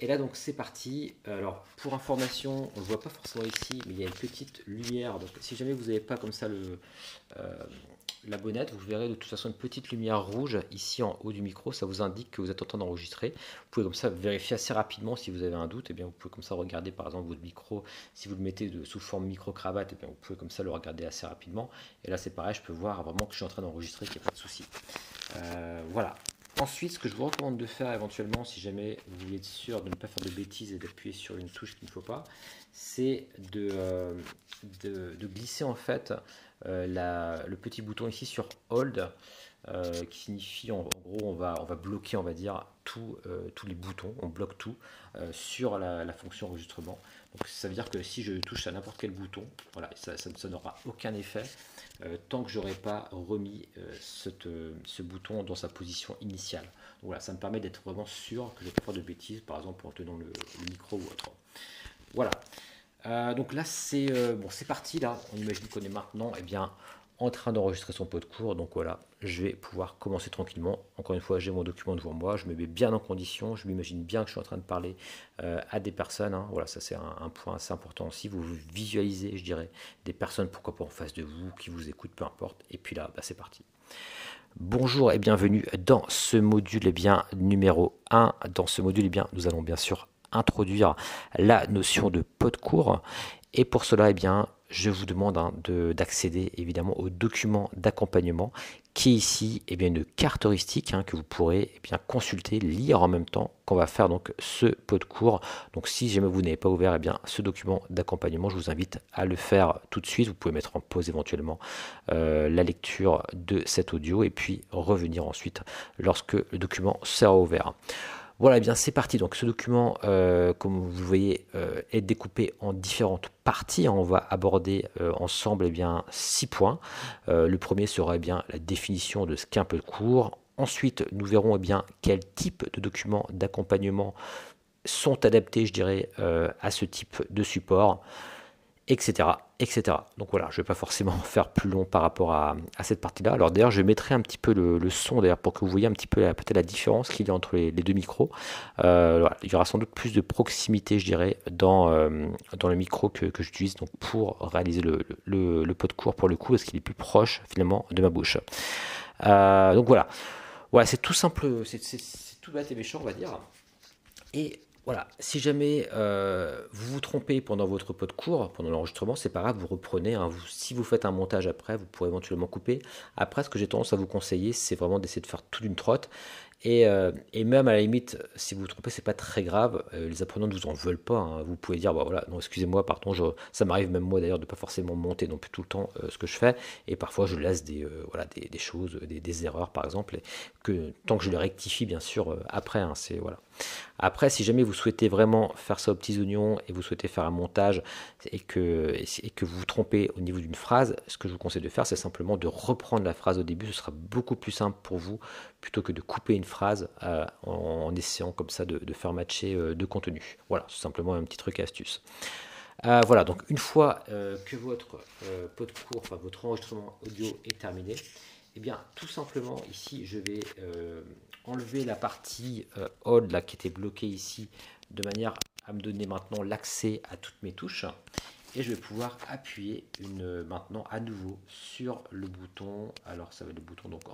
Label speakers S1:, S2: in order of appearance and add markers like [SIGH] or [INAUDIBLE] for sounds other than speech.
S1: Et là, donc, c'est parti. Alors, pour information, on ne le voit pas forcément ici, mais il y a une petite lumière. Donc, si jamais vous n'avez pas comme ça le, euh, la bonnette, vous verrez de toute façon une petite lumière rouge ici en haut du micro. Ça vous indique que vous êtes en train d'enregistrer. Vous pouvez comme ça vérifier assez rapidement si vous avez un doute. Et eh bien, vous pouvez comme ça regarder par exemple votre micro. Si vous le mettez sous forme micro-cravate, et eh bien, vous pouvez comme ça le regarder assez rapidement. Et là, c'est pareil, je peux voir vraiment que je suis en train d'enregistrer, qu'il n'y a pas de souci. Euh, voilà. Ensuite, ce que je vous recommande de faire éventuellement, si jamais vous voulez être sûr de ne pas faire de bêtises et d'appuyer sur une touche qu'il ne faut pas, c'est de, euh, glisser en fait euh, le petit bouton ici sur Hold, euh, qui signifie en, gros on va, on va bloquer on va dire tous les boutons, on bloque tout sur la, fonction enregistrement. Donc ça veut dire que si je touche à n'importe quel bouton, voilà, ça, ça n'aura aucun effet. Euh, tant que j'aurai pas remis euh, euh, ce bouton dans sa position initiale. voilà, ça me permet d'être vraiment sûr que je ne pas de bêtises, par exemple en tenant le, micro ou autre. Voilà. donc là c'est bon, c'est parti là. On imagine qu'on est maintenant, eh bien, en train d'enregistrer son pot de cours. Donc voilà, je vais pouvoir commencer tranquillement. Encore une fois, j'ai mon document devant moi, je me mets bien en condition, je m'imagine bien que je suis en train de parler euh, à des personnes. Hein. Voilà, ça c'est un, point assez important aussi. Vous visualisez, je dirais, des personnes, pourquoi pas en face de vous, qui vous écoutent, peu importe. Et puis là, bah, c'est parti. Bonjour et bienvenue dans ce module eh bien, numéro 1. Dans ce module, eh bien, nous allons bien sûr introduire la notion de pot de cours. Et pour cela, eh bien, je vous demande hein, d'accéder évidemment au document d'accompagnement qui est ici eh bien, une carte heuristique hein, que vous pourrez eh bien, consulter, lire en même temps qu'on va faire donc ce pot de cours. Donc si jamais vous n'avez pas ouvert eh bien, ce document d'accompagnement, je vous invite à le faire tout de suite. Vous pouvez mettre en pause éventuellement euh, la lecture de cet audio et puis revenir ensuite lorsque le document sera ouvert. Voilà, eh bien c'est parti. Donc ce document, euh, comme vous voyez, euh, est découpé en différentes parties. On va aborder euh, ensemble eh bien six points. le premier sera eh bien la définition de ce qu'est un peu de cours. Ensuite, nous verrons eh bien quel type de documents d'accompagnement sont adaptés, je dirais, à ce type de support etc., etc. Donc voilà, je ne vais pas forcément [LAUGHS] faire plus long par rapport à, cette partie-là. Alors d'ailleurs, je mettrai un petit peu le, son d'ailleurs pour que vous voyez un petit peu peut-être la différence qu'il y a entre les, deux micros. Euh, il y aura sans doute plus de proximité, je dirais, dans, euh, le micro que, j'utilise donc pour réaliser le, le, pot de cours pour le coup, parce qu'il est plus proche finalement de ma bouche. Euh, donc voilà, voilà, c'est tout simple, c'est tout bête et méchant, on va dire. Et voilà, si jamais euh, vous vous trompez pendant votre pot de cours, pendant l'enregistrement, c'est pas grave, vous reprenez. Hein. si vous faites un montage après, vous pourrez éventuellement couper. Après, ce que j'ai tendance à vous conseiller, c'est vraiment d'essayer de faire tout d'une trotte euh, et, même à la limite, si vous vous trompez, c'est pas très grave. Euh, les apprenants ne vous en veulent pas. Hein. Vous pouvez dire, bah voilà, non, excusez-moi, pardon, je, ça m'arrive même moi d'ailleurs de pas forcément monter non plus tout le temps euh, ce que je fais. Et parfois, je laisse des, voilà, des, choses, des, erreurs par exemple, que tant que je les rectifie, bien sûr, après. Hein, c'est voilà. Après, si jamais vous souhaitez vraiment faire ça aux petits oignons et vous souhaitez faire un montage et que, et que vous vous trompez au niveau d'une phrase, ce que je vous conseille de faire, c'est simplement de reprendre la phrase au début. Ce sera beaucoup plus simple pour vous plutôt que de couper une phrase euh, en, essayant comme ça de, faire matcher euh, deux contenus. Voilà, c'est simplement un petit truc astuce. Euh, voilà, donc une fois que votre pot de cours, enfin votre enregistrement audio est terminé, et eh bien tout simplement ici je vais enlever la partie hold là, qui était bloquée ici de manière à me donner maintenant l'accès à toutes mes touches et je vais pouvoir appuyer une, maintenant à nouveau sur le bouton alors ça va être le bouton donc